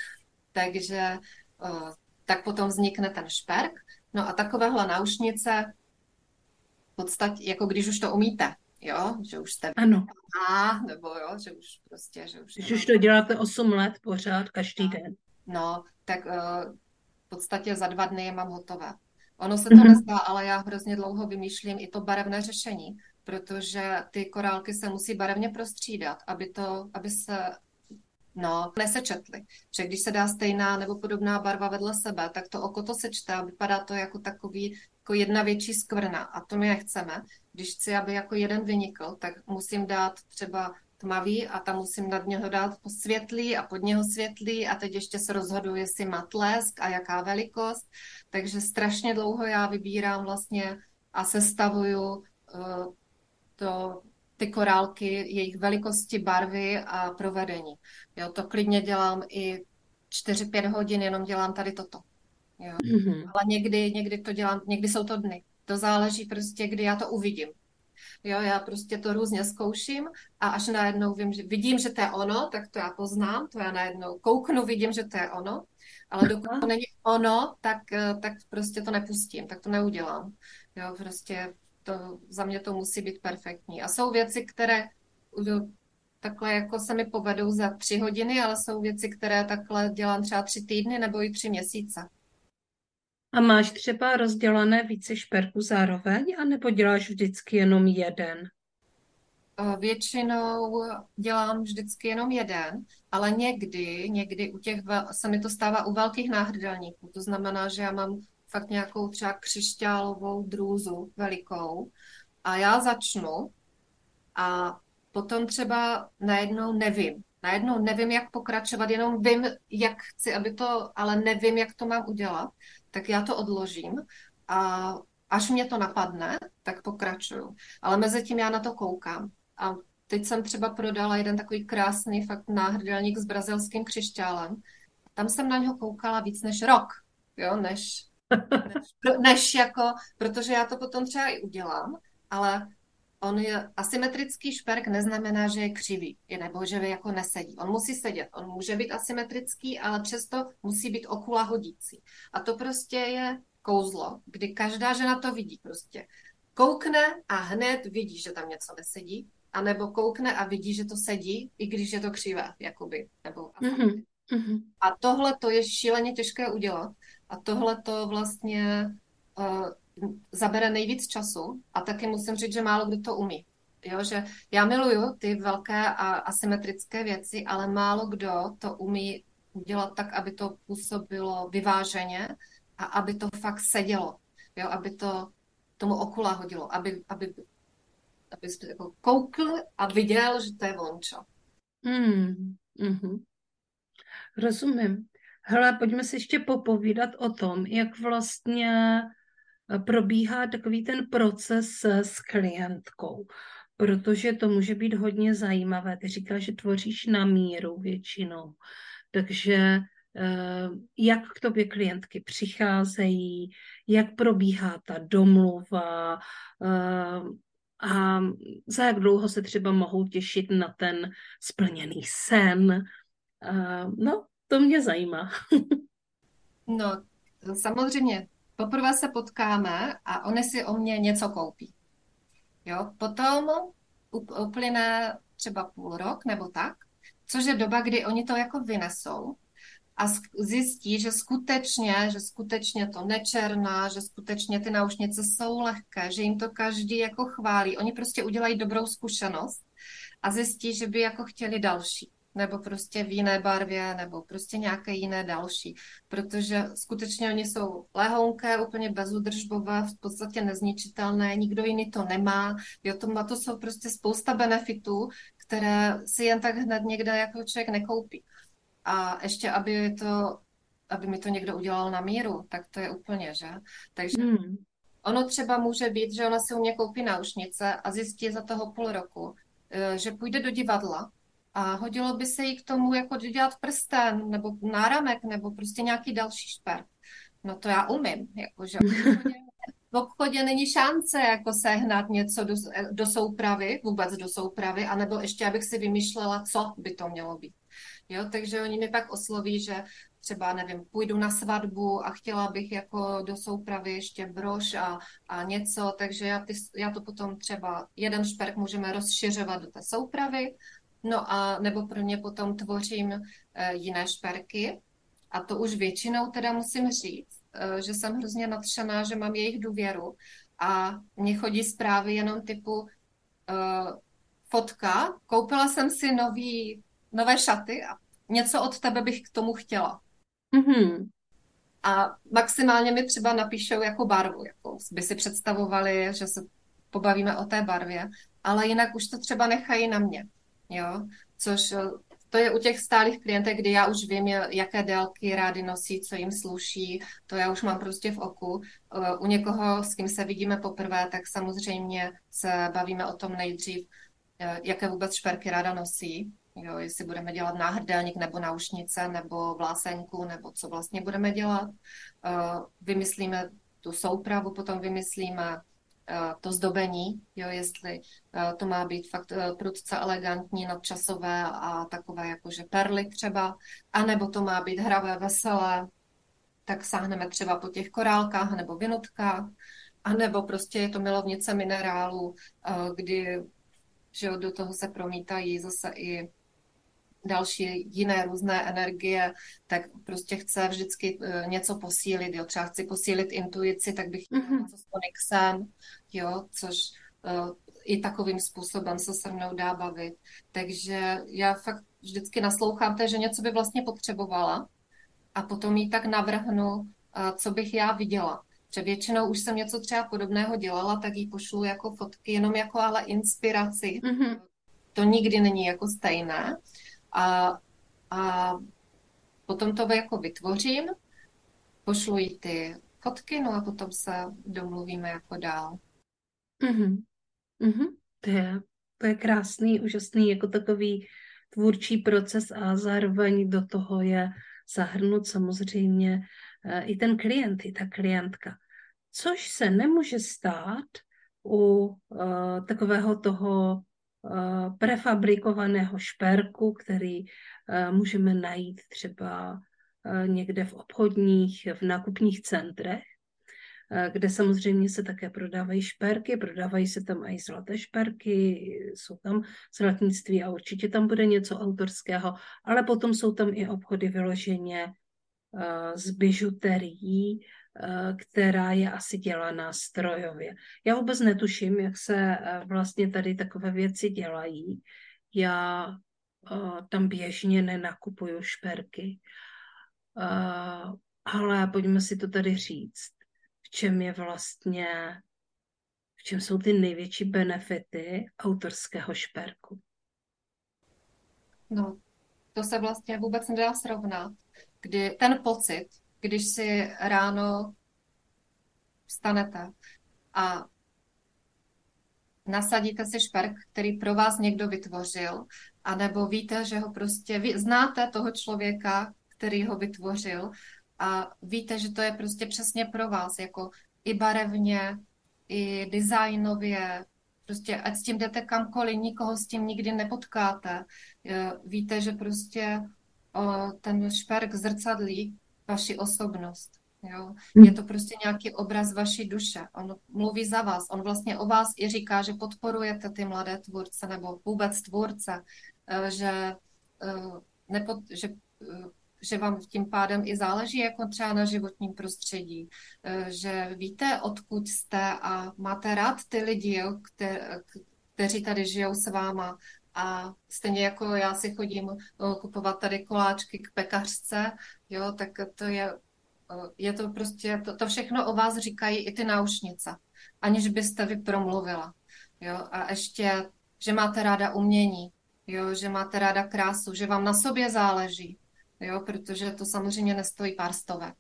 Takže uh, tak potom vznikne ten šperk. No a takovéhle náušnice v podstatě, jako když už to umíte, jo, že už jste ano. a, nebo jo, že už prostě, že už... Když už to děláte 8 let pořád, každý den. No, tak uh, v podstatě za dva dny je mám hotové. Ono se to mm-hmm. nezdá, ale já hrozně dlouho vymýšlím i to barevné řešení, protože ty korálky se musí barevně prostřídat, aby, to, aby se No, nesečetli. Že když se dá stejná nebo podobná barva vedle sebe, tak to oko to sečte a vypadá to jako takový, jako jedna větší skvrna. A to my nechceme. Když chci, aby jako jeden vynikl, tak musím dát třeba tmavý a tam musím nad něho dát světlý a pod něho světlý a teď ještě se rozhoduji, jestli má tlesk a jaká velikost. Takže strašně dlouho já vybírám vlastně a sestavuju uh, to ty korálky, jejich velikosti, barvy a provedení. Jo, to klidně dělám i 4-5 hodin, jenom dělám tady toto. Jo. Mm-hmm. Ale někdy, někdy to dělám, někdy jsou to dny. To záleží prostě, kdy já to uvidím. Jo, já prostě to různě zkouším a až najednou vím, že vidím, že to je ono, tak to já poznám, to já najednou kouknu, vidím, že to je ono, ale dokud to není ono, tak, tak prostě to nepustím, tak to neudělám. Jo, prostě to, za mě to musí být perfektní. A jsou věci, které takhle jako se mi povedou za tři hodiny, ale jsou věci, které takhle dělám třeba tři týdny nebo i tři měsíce. A máš třeba rozdělané více šperků zároveň, anebo děláš vždycky jenom jeden? Většinou dělám vždycky jenom jeden, ale někdy, někdy u těch, se mi to stává u velkých náhrdelníků. To znamená, že já mám fakt nějakou třeba křišťálovou drůzu velikou a já začnu a potom třeba najednou nevím. Najednou nevím, jak pokračovat, jenom vím, jak chci, aby to, ale nevím, jak to mám udělat, tak já to odložím a až mě to napadne, tak pokračuju. Ale mezi tím já na to koukám. A teď jsem třeba prodala jeden takový krásný fakt náhrdelník s brazilským křišťálem. Tam jsem na něho koukala víc než rok, jo, než, <laughs> než, než jako, protože já to potom třeba i udělám, ale on je asymetrický šperk neznamená, že je křivý, je nebo že jako nesedí. On musí sedět, on může být asymetrický, ale přesto musí být okula hodící. A to prostě je kouzlo, kdy každá žena to vidí prostě. Koukne a hned vidí, že tam něco nesedí, anebo koukne a vidí, že to sedí, i když je to křivé, jakoby. Nebo mm-hmm. A tohle to je šíleně těžké udělat. A tohle to vlastně uh, zabere nejvíc času a taky musím říct, že málo kdo to umí. Jo, že já miluju ty velké a asymetrické věci, ale málo kdo to umí udělat tak, aby to působilo vyváženě a aby to fakt sedělo. Jo, aby to tomu okula hodilo, aby, aby, aby jako koukl a viděl, že to je vončo. Mm, mm-hmm. Rozumím. Hele, pojďme si ještě popovídat o tom, jak vlastně probíhá takový ten proces s klientkou, protože to může být hodně zajímavé. Ty říkáš, že tvoříš na míru většinou, takže eh, jak k tobě klientky přicházejí, jak probíhá ta domluva eh, a za jak dlouho se třeba mohou těšit na ten splněný sen. No, to mě zajímá. <laughs> no, samozřejmě. Poprvé se potkáme a oni si o mě něco koupí. Jo, potom uplyne třeba půl rok nebo tak, což je doba, kdy oni to jako vynesou a zjistí, že skutečně, že skutečně to nečerná, že skutečně ty náušnice jsou lehké, že jim to každý jako chválí. Oni prostě udělají dobrou zkušenost a zjistí, že by jako chtěli další nebo prostě v jiné barvě, nebo prostě nějaké jiné další. Protože skutečně oni jsou lehonké, úplně bezudržbové, v podstatě nezničitelné, nikdo jiný to nemá. Jo, to, má, to jsou prostě spousta benefitů, které si jen tak hned někde jako člověk nekoupí. A ještě, aby to aby mi to někdo udělal na míru, tak to je úplně, že? Takže hmm. ono třeba může být, že ona si u mě koupí náušnice a zjistí za toho půl roku, eh, že půjde do divadla a hodilo by se jí k tomu jako dělat prsten, nebo náramek, nebo prostě nějaký další šperk. No to já umím, jakože v obchodě není šance jako sehnat něco do, do soupravy, vůbec do soupravy, anebo ještě abych si vymýšlela, co by to mělo být. Jo, takže oni mi pak osloví, že třeba, nevím, půjdu na svatbu a chtěla bych jako do soupravy ještě brož a, a něco, takže já, ty, já to potom třeba jeden šperk můžeme rozšiřovat do té soupravy, no a nebo pro mě potom tvořím e, jiné šperky. A to už většinou teda musím říct, e, že jsem hrozně nadšená, že mám jejich důvěru. A mně chodí zprávy jenom typu e, fotka, koupila jsem si nový, nové šaty a něco od tebe bych k tomu chtěla. Mm-hmm. A maximálně mi třeba napíšou jako barvu, jako by si představovali, že se pobavíme o té barvě, ale jinak už to třeba nechají na mě, jo, což to je u těch stálých klientek, kdy já už vím, jaké délky rády nosí, co jim sluší, to já už mám prostě v oku. U někoho, s kým se vidíme poprvé, tak samozřejmě se bavíme o tom nejdřív, jaké vůbec šperky ráda nosí, Jo, jestli budeme dělat náhrdelník nebo náušnice nebo vlásenku nebo co vlastně budeme dělat. Eh, vymyslíme tu soupravu, potom vymyslíme eh, to zdobení, jo, jestli eh, to má být fakt prudce elegantní, nadčasové a takové jakože perly třeba, anebo to má být hravé, veselé, tak sáhneme třeba po těch korálkách nebo vinutkách, anebo prostě je to milovnice minerálu, kdy že do toho se promítají zase i další jiné různé energie, tak prostě chce vždycky uh, něco posílit, jo, třeba chci posílit intuici, tak bych chtěla mm-hmm. něco s Onyxem, jo, což uh, i takovým způsobem se se mnou dá bavit. Takže já fakt vždycky naslouchám té, že něco by vlastně potřebovala a potom jí tak navrhnu, uh, co bych já viděla. Že většinou už jsem něco třeba podobného dělala, tak jí pošlu jako fotky, jenom jako ale inspiraci. Mm-hmm. To nikdy není jako stejné. A, a potom to jako vytvořím, pošlu jí ty fotky, no a potom se domluvíme jako dál. Mm-hmm. Mm-hmm. To, je, to je krásný, úžasný, jako takový tvůrčí proces a zároveň do toho je zahrnut samozřejmě eh, i ten klient, i ta klientka. Což se nemůže stát u uh, takového toho prefabrikovaného šperku, který eh, můžeme najít třeba eh, někde v obchodních, v nákupních centrech, kde samozřejmě se také prodávají šperky, prodávají se tam i zlaté šperky, jsou tam zlatnictví a určitě tam bude něco autorského, ale potom jsou tam i obchody vyloženě z bižuterií, Eh, která je asi dělaná strojově. Já vůbec netuším, jak se eh, vlastně tady takové věci dělají. Já eh, tam běžně nenakupuju šperky, ale pojďme si to tady říct. V čem je vlastně, v čem jsou ty největší benefity autorského šperku? No, to se vlastně vůbec nedá srovnat, kdy ten pocit, když si ráno vstanete a nasadíte si šperk, který pro vás někdo vytvořil, anebo víte, že ho prostě, vy znáte toho člověka, který ho vytvořil a víte, že to je prostě přesně pro vás, jako i barevně, i designově, prostě ať s tím jdete kamkoliv, nikoho s tím nikdy nepotkáte. Víte, že prostě ten šperk zrcadlí vaši osobnost. Jo? Hm. Je to prostě nějaký obraz vaší duše. On mluví za vás. On vlastně o vás i říká, že podporujete ty mladé tvůrce nebo vůbec tvůrce, eh, že, eh, nepod, že, eh, že vám tím pádem i záleží jako třeba na životním prostředí, že víte, odkud jste a máte rád ty lidi, jo, kte, kteří tady žijou s váma a stejně jako já si chodím eh, kupovat tady koláčky k pekařce, jo, tak to je, eh, je to prostě, to, to všechno o vás říkají i ty náušnice, aniž byste vy promluvila. Jo, a ještě, že máte ráda umění, jo, že máte ráda krásu, že vám na sobě záleží, jo, protože to samozřejmě nestojí pár stovek.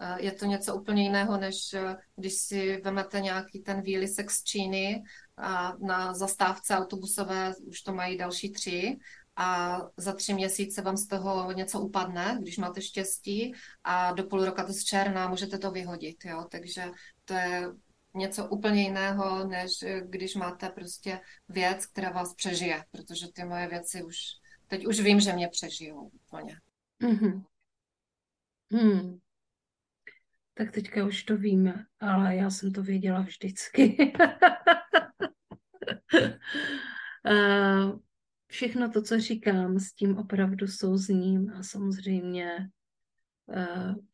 Eh, je to něco úplně jiného, než když si vemete nějaký ten výlisek z Číny a na zastávce autobusové už to mají další tři a za tři měsíce vám z toho něco upadne, když máte štěstí a do půl roka to zčerná, můžete to vyhodit, jo, takže to je něco úplně jiného, než když máte prostě věc, která vás přežije, protože ty moje věci už teď už vím, že mě přežijou úplně. Mm-hmm. Hmm. Tak teďka už to víme, ale já jsem to věděla vždycky. <laughs> <laughs> Všechno to, co říkám, s tím opravdu souzním a samozřejmě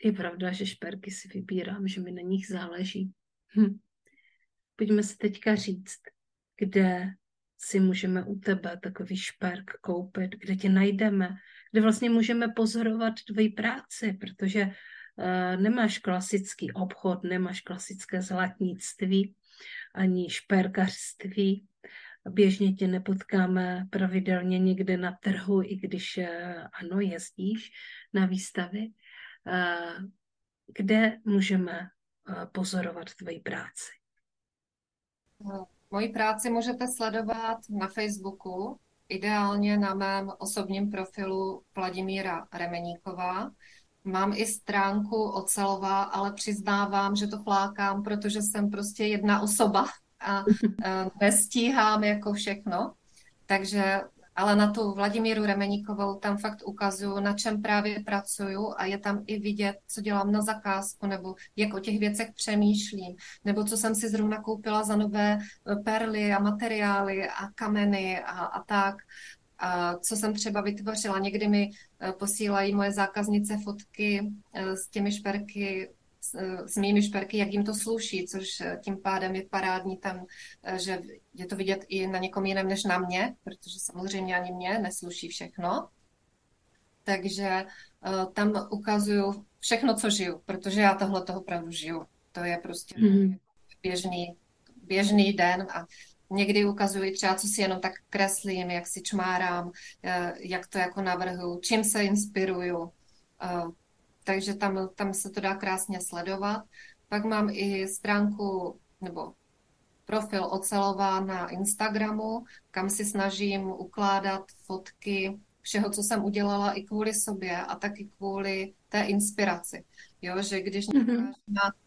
je pravda, že šperky si vybírám, že mi na nich záleží. Hm. Pojďme si teďka říct, kde si můžeme u tebe takový šperk koupit, kde tě najdeme, kde vlastně můžeme pozorovat tvoji práci, protože uh, nemáš klasický obchod, nemáš klasické zlatnictví ani šperkařství. Běžně tě nepotkáme pravidelně někde na trhu, i když uh, ano, jezdíš na výstavy. Uh, kde můžeme pozorovat tvoji práci? No, moji práci můžete sledovat na Facebooku, ideálně na mém osobním profilu Vladimíra Remeníková. Mám i stránku Ocelová, ale přiznávám, že to flákám, protože jsem prostě jedna osoba a <laughs> nestíhám jako všechno. Takže ale na tu Vladimíru Remeníkovou tam fakt ukazuju, na čem právě pracuju a je tam i vidět, co dělám na zakázku, nebo jak o těch věcech přemýšlím, nebo co jsem si zrovna koupila za nové eh, perly a materiály a kameny a, a tak. A co jsem třeba vytvořila. Někdy mi eh, posílají moje zákaznice fotky eh, s těmi šperky s, s mými šperky, jak jim to sluší, což eh, tím pádem je parádní tam, eh, že je to vidět i na někom jiném než na mě, protože samozřejmě ani mě nesluší všechno. Takže tam ukazuju všechno, co žiju, protože já tohle toho opravdu žiju. To je prostě mm. běžný, běžný den a někdy ukazuji třeba, co si jenom tak kreslím, jak si čmárám, jak to jako navrhuju, čím se inspiruju takže tam, tam se to dá krásně sledovat. Pak mám i stránku nebo profil Ocelová na Instagramu, kam si snažím ukládat fotky všeho, co jsem udělala i kvůli sobě a taky kvůli té inspiraci. Jo, že když mm-hmm.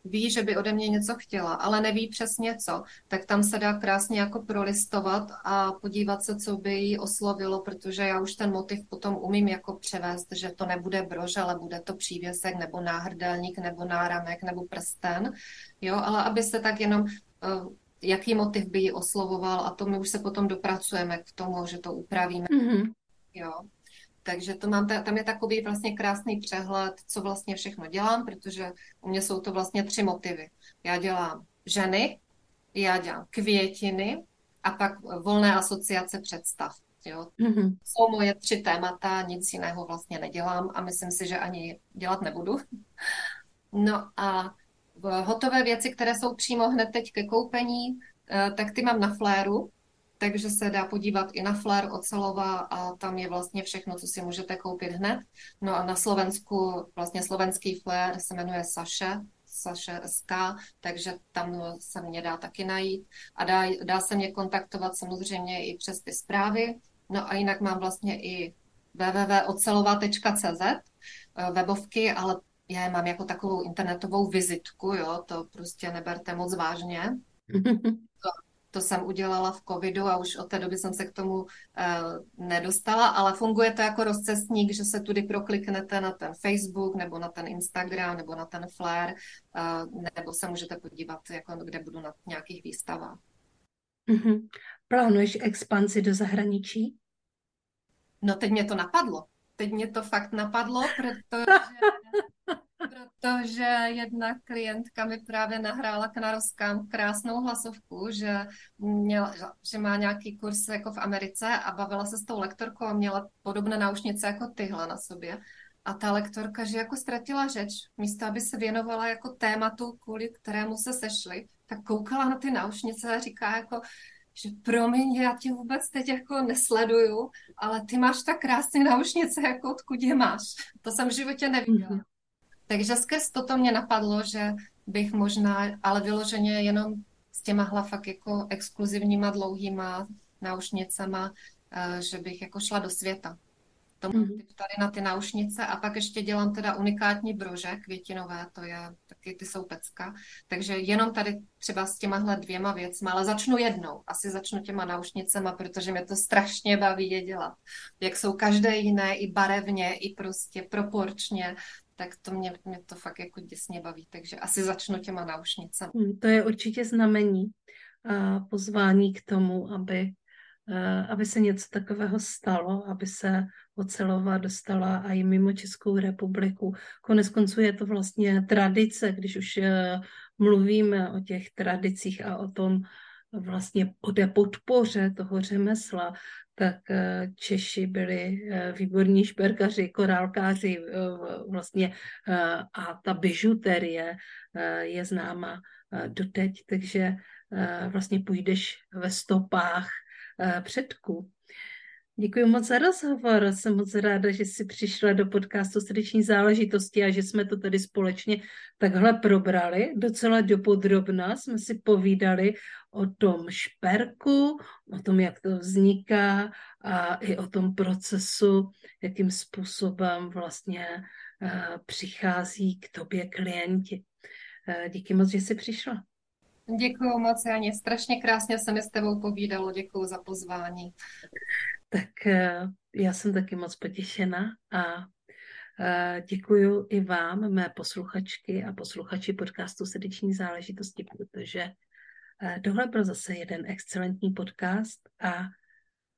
ví, že by ode mě něco chtěla, ale neví přesně co, tak tam se dá krásně jako prolistovat a podívat se, co by jí oslovilo, protože já už ten motiv potom umím jako převést, že to nebude brož, ale bude to přívěsek nebo náhrdelník nebo náramek nebo prsten. Jo, ale aby se tak jenom uh, jaký motiv by ji oslovoval a to my už se potom dopracujeme k tomu, že to upravíme. Mm-hmm. Jo. Takže to mám, tam je takový vlastně krásný přehled, co vlastně všechno dělám, protože u mě jsou to vlastně tři motivy. Já dělám ženy, já dělám květiny a pak volné asociace představ. Jo. Mm-hmm. Jsou moje tři témata, nic jiného vlastně nedělám a myslím si, že ani dělat nebudu. No a hotové věci, které jsou přímo hned teď ke koupení, eh, tak ty mám na fléru, takže se dá podívat i na Flair Ocelova a tam je vlastně všechno, co si můžete koupit hned. No a na Slovensku, vlastně slovenský Flair se jmenuje Saše, Saše SK, takže tam se mě dá taky najít. A dá, dá se mě kontaktovat samozřejmě i přes ty zprávy. No a jinak mám vlastně i www.ocelova.cz eh, webovky, ale já je mám jako takovou internetovou vizitku, jo, to prostě neberte moc vážně. <laughs> To jsem udělala v covidu a už od té doby jsem se k tomu uh, nedostala, ale funguje to jako rozcestník, že se tudy prokliknete na ten Facebook nebo na ten Instagram nebo na ten Flare, uh, nebo se můžete podívat, jako kde budu na nějakých výstavách. Mm-hmm. Plánuješ expanzi do zahraničí? No teď mě to napadlo. Teď mě to fakt napadlo, <laughs> protože protože jedna klientka mi právě nahrála k narozkám krásnou hlasovku, že, měla, že má nějaký kurz jako v Americe a bavila se s tou lektorkou a měla podobné náušnice jako tyhle na sobě. A ta lektorka, že jako ztratila řeč, místo aby se věnovala jako tématu, kvůli kterému se sešli, tak koukala na ty náušnice a říká jako, že promiň, já tě vůbec teď jako nesleduju, ale ty máš tak krásné náušnice, jako odkud je máš. To jsem v životě neviděla. Mm-hmm. Takže skrz toto mě napadlo, že bych možná, ale vyloženě jenom s těma fakt jako exkluzivníma dlouhýma náušnicema, eh, že bych jako šla do světa. tomu mm. tady na ty náušnice a pak ještě dělám teda unikátní brože květinové, to je taky, ty jsou pecka, takže jenom tady třeba s těmahle dvěma věcmi, ale začnu jednou, asi začnu těma náušnicema, protože mě to strašně baví je dělat, jak jsou každé jiné i barevně, i prostě proporčně, tak to mě, mě to fakt jako děsně baví, takže asi začnu těma náušnicemi. Hmm, to je určitě znamení a pozvání k tomu, aby Eh, aby se něco takového stalo, aby se ocelová dostala i mimo Českou republiku. Konec konců je to vlastně tradice, když už eh, mluvíme o těch tradicích a o tom vlastně o té podpoře toho řemesla, tak eh, Češi byli výborní šperkaři, korálkáři vlastně a ta bižuterie je známa doteď, takže vlastně půjdeš ve stopách Eh, předků. Děkuji moc za rozhovor. Jsem moc ráda, že jsi přišla do podcastu Srdeční záležitosti a že jsme to tady společně takhle probrali. Docela dopodrobna jsme si povídali o tom šperku, o tom, jak to vzniká a i o tom procesu, jakým způsobem vlastně uh, přichází k tobě klienti. Uh, díky moc, že jsi přišla. Děkuji moc, Janě. Strašně krásně se mi s tebou povídalo. Děkuji za pozvání. Tak eh, já jsem taky moc potěšena a eh, děkuji i vám, mé posluchačky a posluchači podcastu Srdeční záležitosti, protože eh, tohle byl zase jeden excelentní podcast a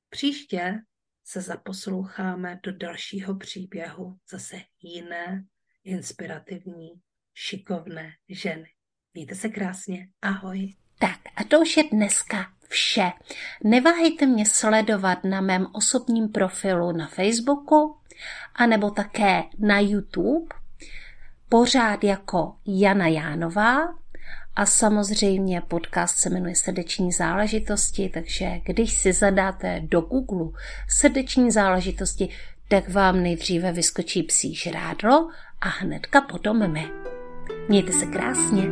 příště se zaposloucháme do dalšího příběhu zase jiné inspirativní, šikovné ženy. Mějte se krásně. Ahoj. Tak a to už je dneska vše. Neváhejte mě sledovat na mém osobním profilu na Facebooku anebo také na YouTube, pořád jako Jana Jánová a samozřejmě podcast se jmenuje Srdeční záležitosti, takže když si zadáte do Google Srdeční záležitosti, tak vám nejdříve vyskočí psí žrádlo a hnedka potom my. Mějte se krásně.